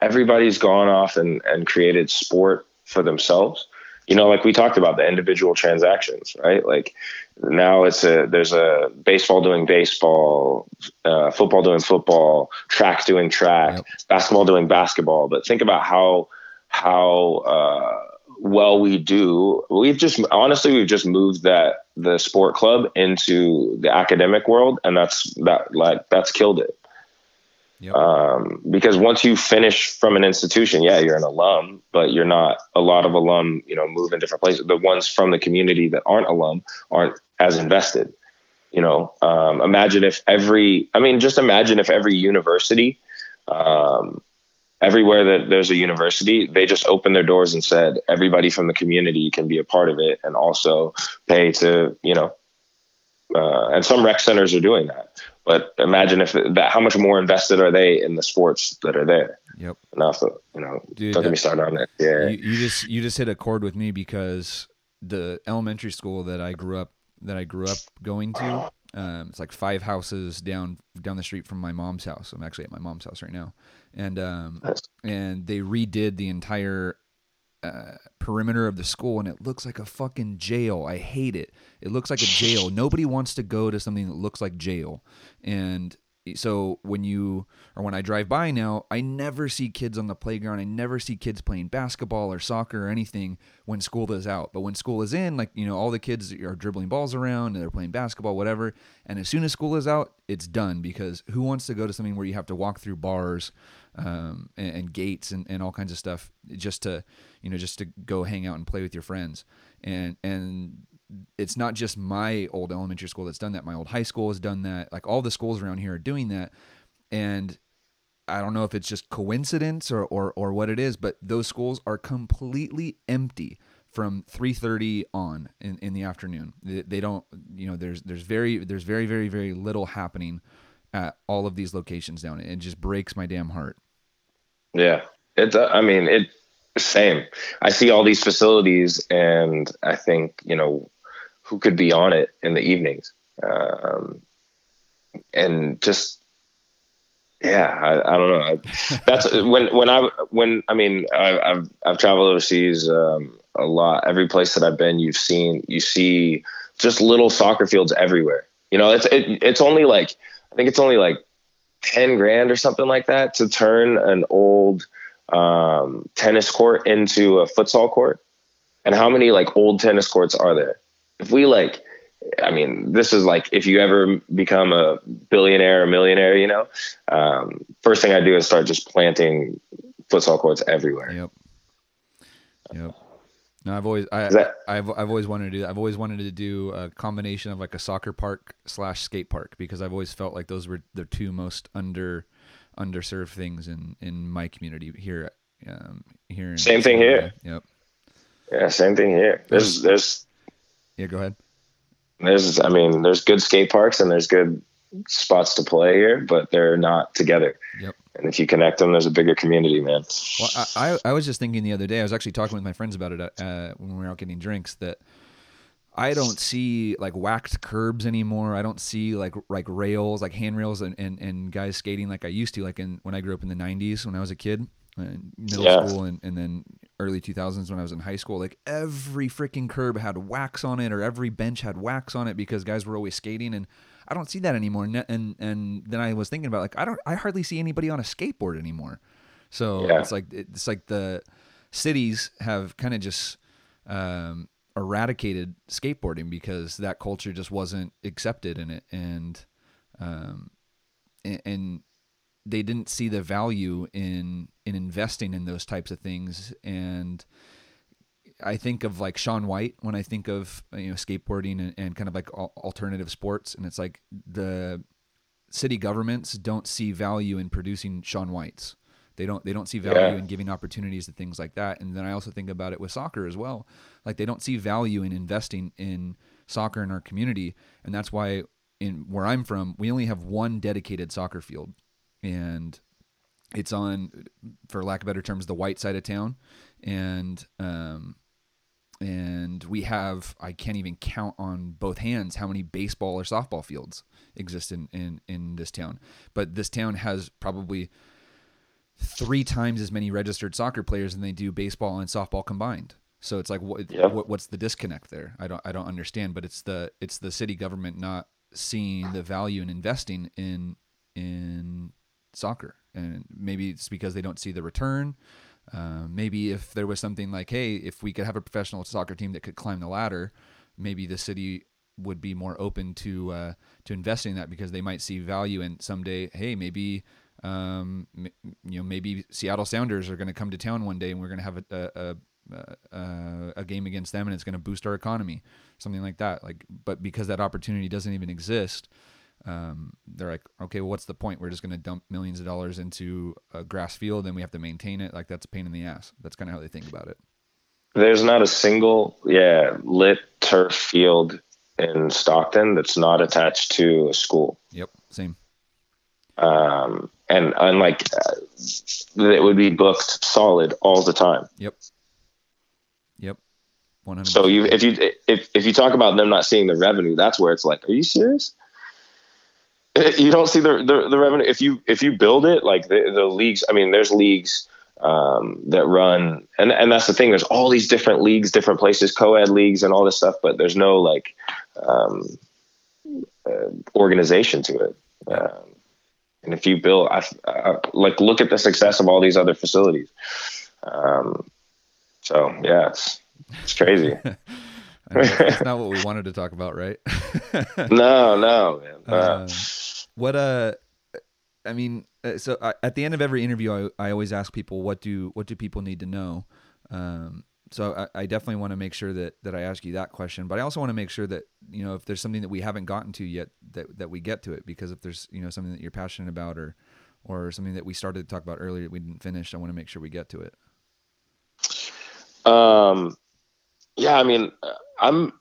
everybody's gone off and, and created sport for themselves. You know, like we talked about the individual transactions, right? Like now it's a there's a baseball doing baseball, uh, football doing football, track doing track, Yep. basketball doing basketball. But think about how how uh, well we do. We've just honestly we've just moved that the sport club into the academic world, and that's that like that's killed it Yep. um, because once you finish from an institution, yeah, you're an alum, but you're not. A lot of alum, you know, move in different places. The ones from the community that aren't alum aren't as invested. You know, um, imagine if every. I mean, just imagine if every university, um, everywhere that there's a university, they just opened their doors and said everybody from the community can be a part of it and also pay to, you know. Uh, and some rec centers are doing that. But imagine if that, how much more invested are they in the sports that are there? yep And also, you know, Dude, don't get me started on that. Yeah. you, you just you just hit a chord with me because the elementary school that I grew up that I grew up going to, um, it's like five houses down down the street from my mom's house. I'm actually at my mom's house right now, and um, Nice. and they redid the entire uh, perimeter of the school, and it looks like a fucking jail. I hate it. It looks like a jail. Nobody wants to go to something that looks like jail, and so when you or when I drive by now, I never see kids on the playground. I never see kids playing basketball or soccer or anything when school is out. But when school is in, like, you know, all the kids are dribbling balls around and they're playing basketball, whatever. And as soon as school is out, it's done because who wants to go to something where you have to walk through bars um, and, and, gates and, and all kinds of stuff just to, you know, just to go hang out and play with your friends. And, and it's not just my old elementary school that's done that. My old high school has done that. Like all the schools around here are doing that. And I don't know if it's just coincidence or, or, or what it is, but those schools are completely empty from 3:30 on in, in the afternoon. They, they, don't, you know, there's there's very there's very very very little happening at all of these locations down. It just breaks my damn heart. Yeah, it's. Uh, I mean, it same. I see all these facilities, and I think you know who could be on it in the evenings, um, and just yeah, I, I don't know. That's when when I when I mean I, have I've traveled overseas um, a lot. Every place that I've been, you've seen you see just little soccer fields everywhere. You know, it's it, it's only like I think it's only like ten grand or something like that to turn an old um, tennis court into a futsal court. And how many like old tennis courts are there? If we like I mean, this is like if you ever become a billionaire or millionaire, you know, um, first thing I do is start just planting futsal courts everywhere. Yep. Yep. No, I've always I, that, I've I've always wanted to do that. I've always wanted to do a combination of like a soccer park slash skate park because I've always felt like those were the two most under underserved things in in my community here um here in same thing here. Yep. Yeah, same thing here. There's there's Yeah, go ahead there's I mean there's good skate parks and there's good spots to play here, but they're not together. Yep. And if you connect them, there's a bigger community, man. Well, I, I, I was just thinking the other day. I was actually talking with my friends about it uh, when we were out getting drinks. That I don't see like waxed curbs anymore. I don't see like like rails, like handrails, and, and, and guys skating like I used to, like in when I grew up in the '90s when I was a kid, uh, middle yeah. school, and, and then early 2000s when I was in high school, like every freaking curb had wax on it or every bench had wax on it because guys were always skating and I don't see that anymore. And and, and then I was thinking about like I don't I hardly see anybody on a skateboard anymore. So yeah. it's like it's like the cities have kind of just um, eradicated skateboarding because that culture just wasn't accepted in it and um, and, and they didn't see the value in in investing in those types of things and I think of like Shaun White when I think of you know skateboarding and, and kind of like alternative sports and it's like the city governments don't see value in producing Shaun Whites. They don't they don't see value yeah. in giving opportunities to things like that. And then I also think about it with soccer as well. Like they don't see value in investing in soccer in our community, and that's why in where I'm from, we only have one dedicated soccer field and it's on, for lack of better terms, the white side of town, and um, and we have I can't even count on both hands how many baseball or softball fields exist in in in this town. But this town has probably three times as many registered soccer players than they do baseball and softball combined. So it's like what, yeah. what, what's the disconnect there? I don't I don't understand. But it's the it's the city government not seeing the value in investing in in soccer, and maybe it's because they don't see the return. Uh, maybe if there was something like, hey, if we could have a professional soccer team that could climb the ladder, maybe the city would be more open to uh, to investing in that because they might see value in someday. Hey, maybe um, you know maybe Seattle Sounders are going to come to town one day and we're going to have a, a, a, a game against them and it's going to boost our economy, something like that. Like, but because that opportunity doesn't even exist, um, they're like, okay, well, what's the point? We're just going to dump millions of dollars into a grass field and we have to maintain it. Like that's a pain in the ass. That's kind of how they think about it. There's not a single, yeah, lit turf field in Stockton that's not attached to a school. Yep, same. Um, and unlike uh, it would be booked solid all the time. Yep. Yep. 100%. So you, if you if if you talk about them not seeing the revenue, that's where it's like, are you serious? you don't see the, the, the revenue if you if you build it like the, the leagues i mean there's leagues um, that run and and that's the thing there's all these different leagues different places co-ed leagues and all this stuff but there's no like um, uh, organization to it um, And if you build, I, uh, like, look at the success of all these other facilities. Um, so yeah, it's it's crazy. That's not what we wanted to talk about, right? no, no. Uh, uh, what uh, I mean, uh, so I, at the end of every interview, I, I always ask people, what do what do people need to know? Um, so I, I definitely want to make sure that that I ask you that question, but I also want to make sure that you know if there's something that we haven't gotten to yet, that that we get to it. Because if there's you know something that you're passionate about, or or something that we started to talk about earlier that we didn't finish, I want to make sure we get to it. Um, yeah, I mean, I'm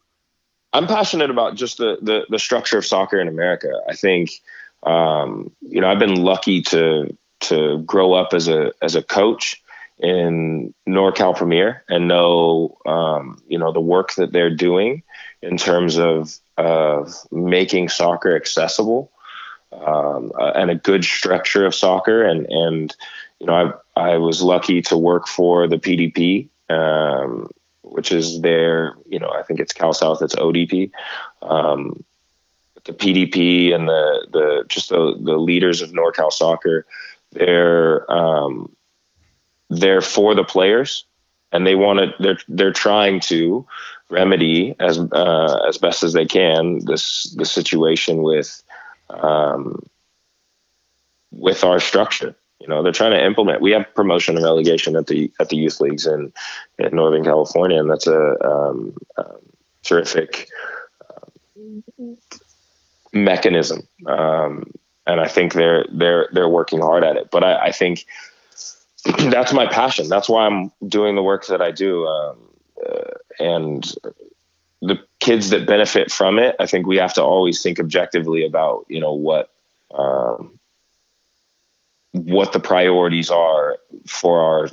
I'm passionate about just the, the, the structure of soccer in America. I think, um, you know, I've been lucky to to grow up as a as a coach in NorCal Premier and know, um, you know, the work that they're doing in terms of of making soccer accessible um, uh, and a good structure of soccer. And and you know, I I was lucky to work for the PDP um, which is their, you know, I think it's Cal South, it's ODP. Um, the PDP and the the just the the leaders of NorCal soccer, they're um, they're for the players, and they want to. They're they're trying to remedy as uh, as best as they can this the situation with um, with our structure. You know, they're trying to implement. We have promotion and relegation at the at the youth leagues in in Northern California, and that's a um, terrific um, mechanism. Um, and I think they're they're they're working hard at it. But I, I, think that's my passion. That's why I'm doing the work that I do. Um, uh, and the kids that benefit from it, I think we have to always think objectively about you know what um, what the priorities are for our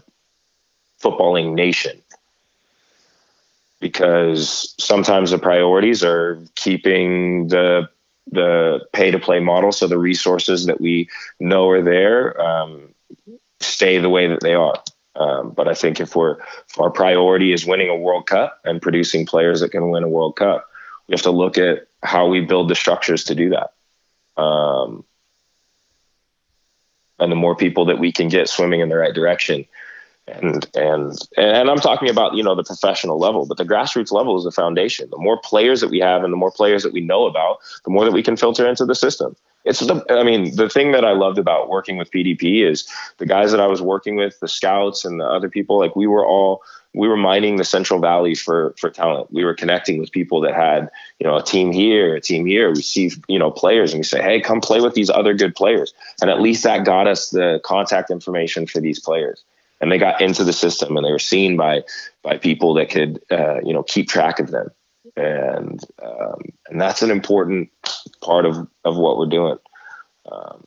footballing nation. Because sometimes the priorities are keeping the the pay to play model, so the resources that we know are there um, stay the way that they are. Um, but I think if we're if our priority is winning a World Cup and producing players that can win a World Cup, we have to look at how we build the structures to do that. Um, and the more people that we can get swimming in the right direction and and and I'm talking about you know the professional level, but the grassroots level is the foundation. The more players that we have, and the more players that we know about, the more that we can filter into the system. It's the I mean the thing that I loved about working with PDP is the guys that I was working with, the scouts and the other people. Like we were all we were mining the Central Valley for for talent. We were connecting with people that had you know a team here, a team here. We see you know players, and we say, hey, come play with these other good players, and at least that got us the contact information for these players, and they got into the system, and they were seen by by people that could uh, you know keep track of them, and um, and that's an important part of of what we're doing. Um,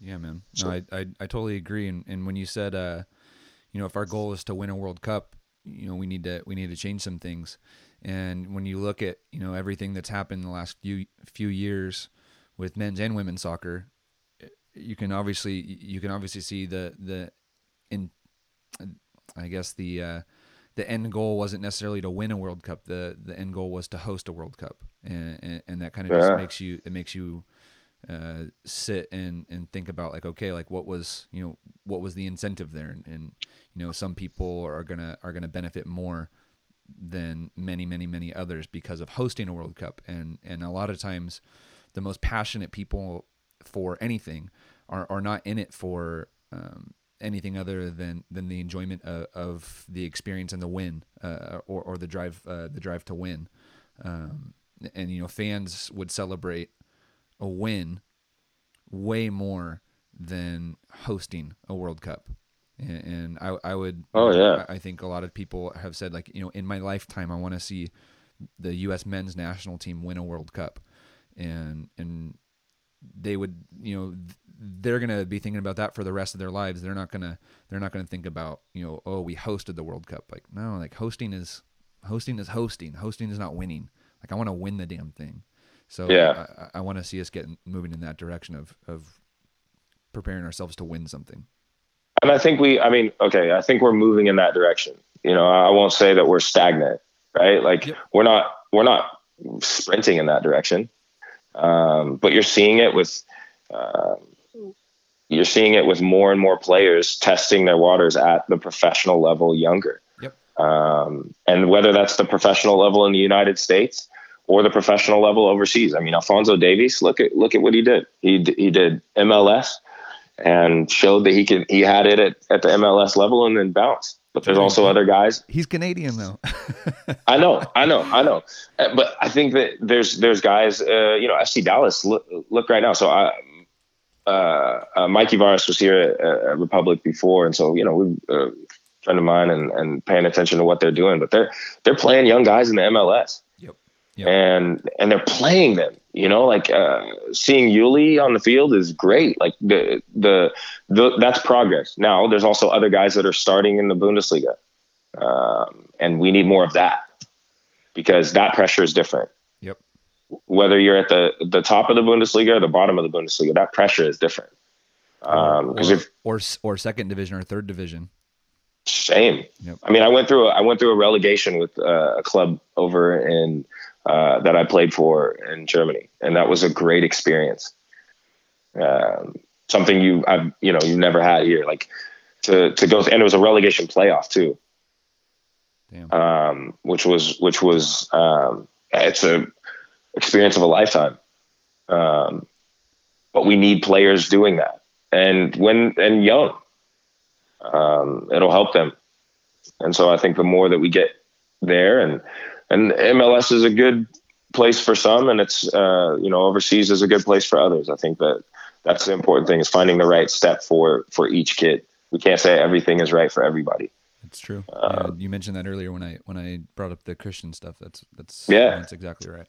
yeah, man. No, I, I I totally agree. And and when you said uh you know, if our goal is to win a World Cup, you know, we need to we need to change some things. And when you look at you know everything that's happened in the last few few years with men's and women's soccer, you can obviously you can obviously see the the in I guess the uh, the end goal wasn't necessarily to win a World Cup. The the end goal was to host a World Cup, and and, and that kind of yeah. just makes you it makes you uh, sit and and think about like okay like what was you know what was the incentive there? And, and you know some people are gonna are gonna benefit more than many many many others because of hosting a World Cup. And and a lot of times the most passionate people for anything are, are not in it for um, anything other than than the enjoyment of, of the experience and the win uh, or or the drive uh, the drive to win. Um, and you know fans would celebrate a win way more than hosting a World Cup. And, I, I would oh yeah. I think a lot of people have said like you know in my lifetime I want to see the U.S. men's national team win a World Cup. And and they would you know they're gonna be thinking about that for the rest of their lives. They're not gonna they're not gonna think about you know oh we hosted the World Cup. Like no like hosting is hosting is hosting. Hosting is not winning. Like I want to win the damn thing so yeah I, I want to see us get moving in that direction of of preparing ourselves to win something and I think we, I mean, okay, I think we're moving in that direction. You know, I won't say that we're stagnant, right? Like yep. we're not, we're not sprinting in that direction. Um, but you're seeing it with, Uh, you're seeing it with more and more players testing their waters at the professional level younger. Yep. Um, and whether that's the professional level in the United States or the professional level overseas. I mean, Alphonso Davies, look at look at what he did. He he did MLS and showed that he could he had it at, at the MLS level and then bounced. But there's also other guys. He's Canadian though. I know, I know, I know. Uh, but I think that there's there's guys. Uh, you know, FC Dallas. Look, look right now. So I, uh, uh, Mikey Varas was here at, at, Republic before, and so you know, we uh, friend of mine and, and paying attention to what they're doing. But they're they're playing young guys in the MLS. Yep. And and they're playing them. You know, like uh, seeing Uly on the field is great. Like the, the the that's progress. Now there's also other guys that are starting in the Bundesliga, um, and we need more of that because that pressure is different Yep. whether you're at the the top of the Bundesliga or the bottom of the Bundesliga, that pressure is different. Because um, if or or second division or third division, same. Yep. I mean, I went through a, I went through a relegation with uh, a club over in uh, that I played for in Germany, and that was a great experience. Um, something you I've you know you never had here, like to to go and it was a relegation playoff too. Um, which was which was um, it's a experience of a lifetime. Um, but we need players doing that, and when and young, um, it'll help them. And so I think the more that we get there, and and MLS is a good place for some, and it's uh, you know overseas is a good place for others. I think that that's the important thing is finding the right step for for each kid. We can't say everything is right for everybody. It's true. Uh, yeah, you mentioned that earlier when I when I brought up the Christian stuff. That's that's yeah, that's exactly right.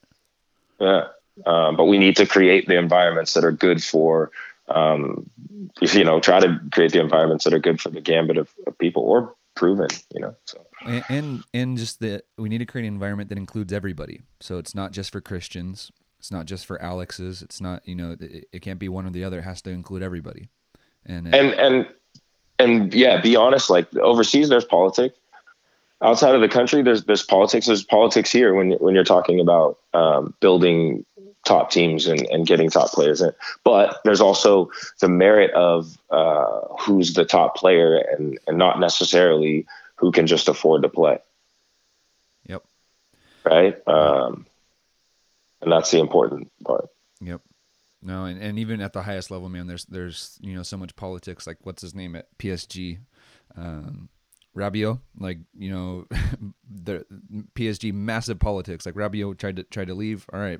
Yeah. Um, but we need to create the environments that are good for, um, you know, try to create the environments that are good for the gambit of, of people or proven, you know. So and, and and just that we need to create an environment that includes everybody. So it's not just for Christians. It's not just for Alex's. It's not you know it, it can't be one or the other. It has to include everybody. And and and and yeah, be honest. Like overseas, there's politics outside of the country, there's there's politics. There's politics here when when you're talking about um, building top teams and, and getting top players in. But there's also the merit of uh, who's the top player and and not necessarily who can just afford to play. Yep. Right. Um, and that's the important part. Yep. No, and, and even at the highest level, man, there's there's you know so much politics. Like what's his name at PSG? Um, Rabiot, like you know, the PSG massive politics. Like Rabiot tried to tried to leave. All right,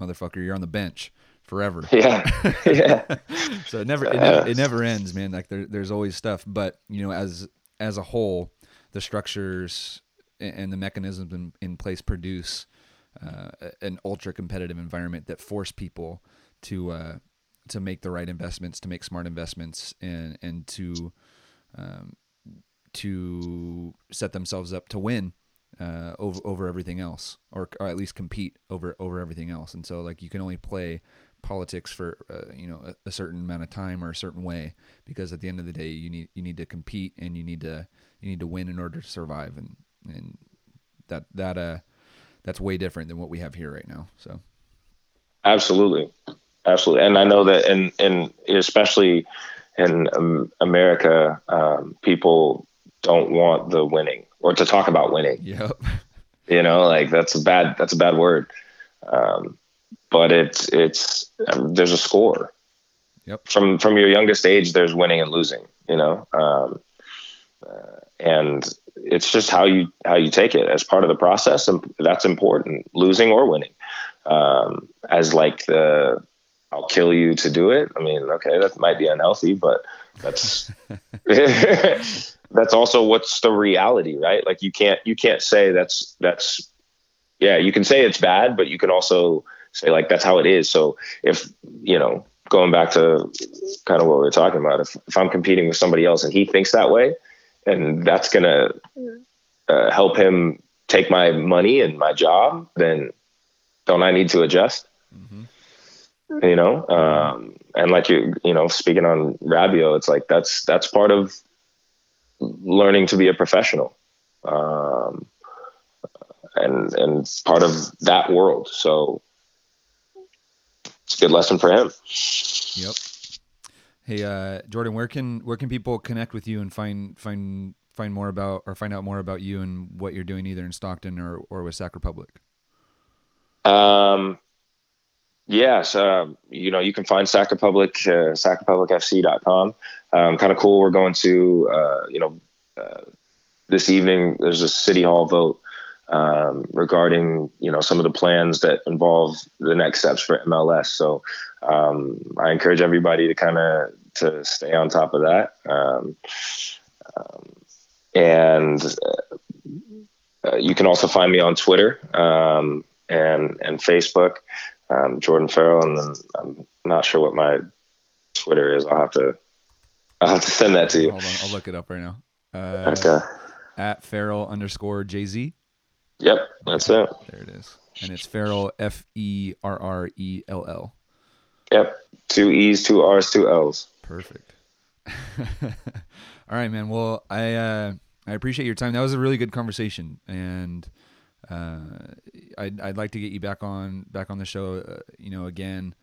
motherfucker, you're on the bench forever. Yeah, yeah. so it never, it never it never ends, man. Like there, there's always stuff, but you know, as as a whole, the structures and the mechanisms in, in place produce uh, an ultra competitive environment that force people to uh, to make the right investments, to make smart investments, and and to um, to set themselves up to win uh, over over everything else, or, or at least compete over over everything else. And so, like, you can only play politics for uh, you know a, a, certain amount of time or a certain way because at the end of the day, you need you need to compete and you need to you need to win in order to survive. And and that that uh that's way different than what we have here right now. So, absolutely, absolutely, and I know that, and and especially in um, America, um, people don't want the winning or to talk about winning. Yep. You know, like that's a bad that's a bad word. Um, but it's it's there's a score. Yep. From from your youngest age, there's winning and losing. You know, um, uh, and it's just how you how you take it as part of the process, and that's important, losing or winning. Um, as like the I'll kill you to do it. I mean, okay, that might be unhealthy, but that's that's also what's the reality, right? Like you can't you can't say that's that's yeah, you can say it's bad, but you can also say like that's how it is. So if you know, going back to kind of what we are talking about, if, if I'm competing with somebody else and he thinks that way, and that's gonna uh, help him take my money and my job, then don't I need to adjust? Mm-hmm. You know, um, and like you, you know, speaking on Rabiot, it's like that's that's part of learning to be a professional um, and and part of that world so a good lesson for him. Yep. Hey, uh, Jordan, where can where can people connect with you and find find find more about or find out more about you and what you're doing either in Stockton or or with Sac Republic? Um, yes, uh, you know, you can find Sac Republic, uh, sacrepublicfc.com. Um, kind of cool. We're going to, uh, you know, uh, this evening, there's a city hall vote um, regarding, you know, some of the plans that involve the next steps for MLS. So um, I encourage everybody to kind of to stay on top of that. Um, um and uh, you can also find me on Twitter um, and and Facebook, um, Jordan Ferrell, and then I'm not sure what my Twitter is. I'll have to I'll have to send that to you. Hold on, I'll look it up right now. Uh, okay. At Ferrell underscore JZ. Yep, that's it. There it is, and it's Ferrell F E R R E L L. Yep, two E's, two R's, two L's. Perfect. All right, man. Well, I uh, I appreciate your time. That was a really good conversation, and uh, I'd I'd like to get you back on back on the show, uh, you know, again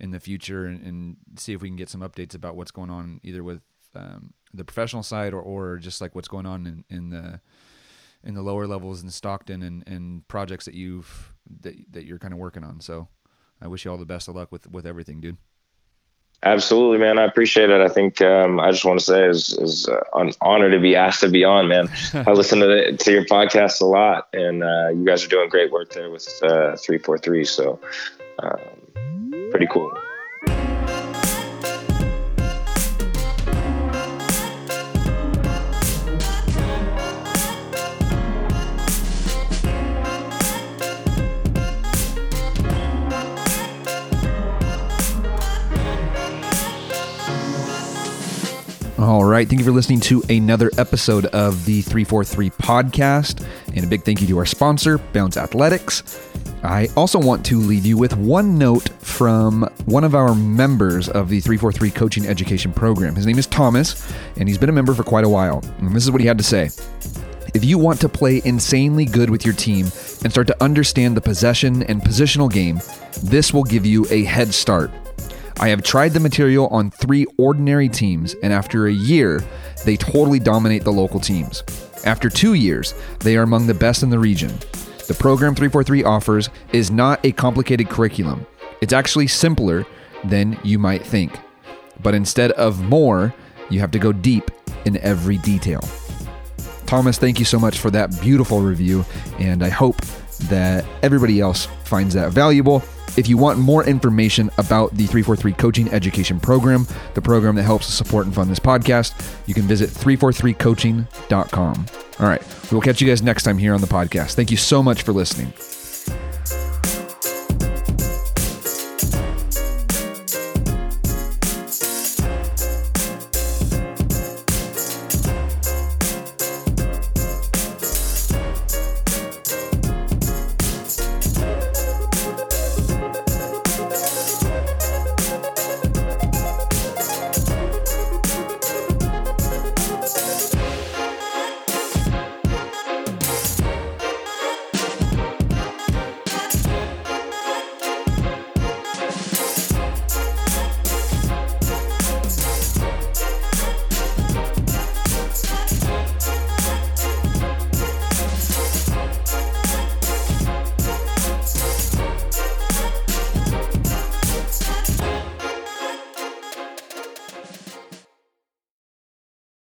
in the future, and, and, see if we can get some updates about what's going on either with um, the professional side or, or just like what's going on in, in the in the lower levels in Stockton and, and projects that you've that that you're kind of working on. So I wish you all the best of luck with with everything, dude. Absolutely, man. I appreciate it. I think um, I just want to say is is uh, an honor to be asked to be on, man. I listen to the, to your podcast a lot, and uh, you guys are doing great work there with uh, three four three. So, um, pretty cool. All right. Thank you for listening to another episode of the 343 podcast. And a big thank you to our sponsor, Bounce Athletics. I also want to leave you with one note from one of our members of the 343 coaching education program. His name is Thomas, and he's been a member for quite a while. And this is what he had to say. If you want to play insanely good with your team and start to understand the possession and positional game, this will give you a head start I have tried the material on three ordinary teams, and after a year, they totally dominate the local teams. After two years, they are among the best in the region. The program 343 offers is not a complicated curriculum, it's actually simpler than you might think. But instead of more, you have to go deep in every detail. Thomas, thank you so much for that beautiful review, and I hope that everybody else finds that valuable. If you want more information about the 343 Coaching Education Program, the program that helps support and fund this podcast, you can visit 343coaching.com. All right, we will catch you guys next time here on the podcast. Thank you so much for listening.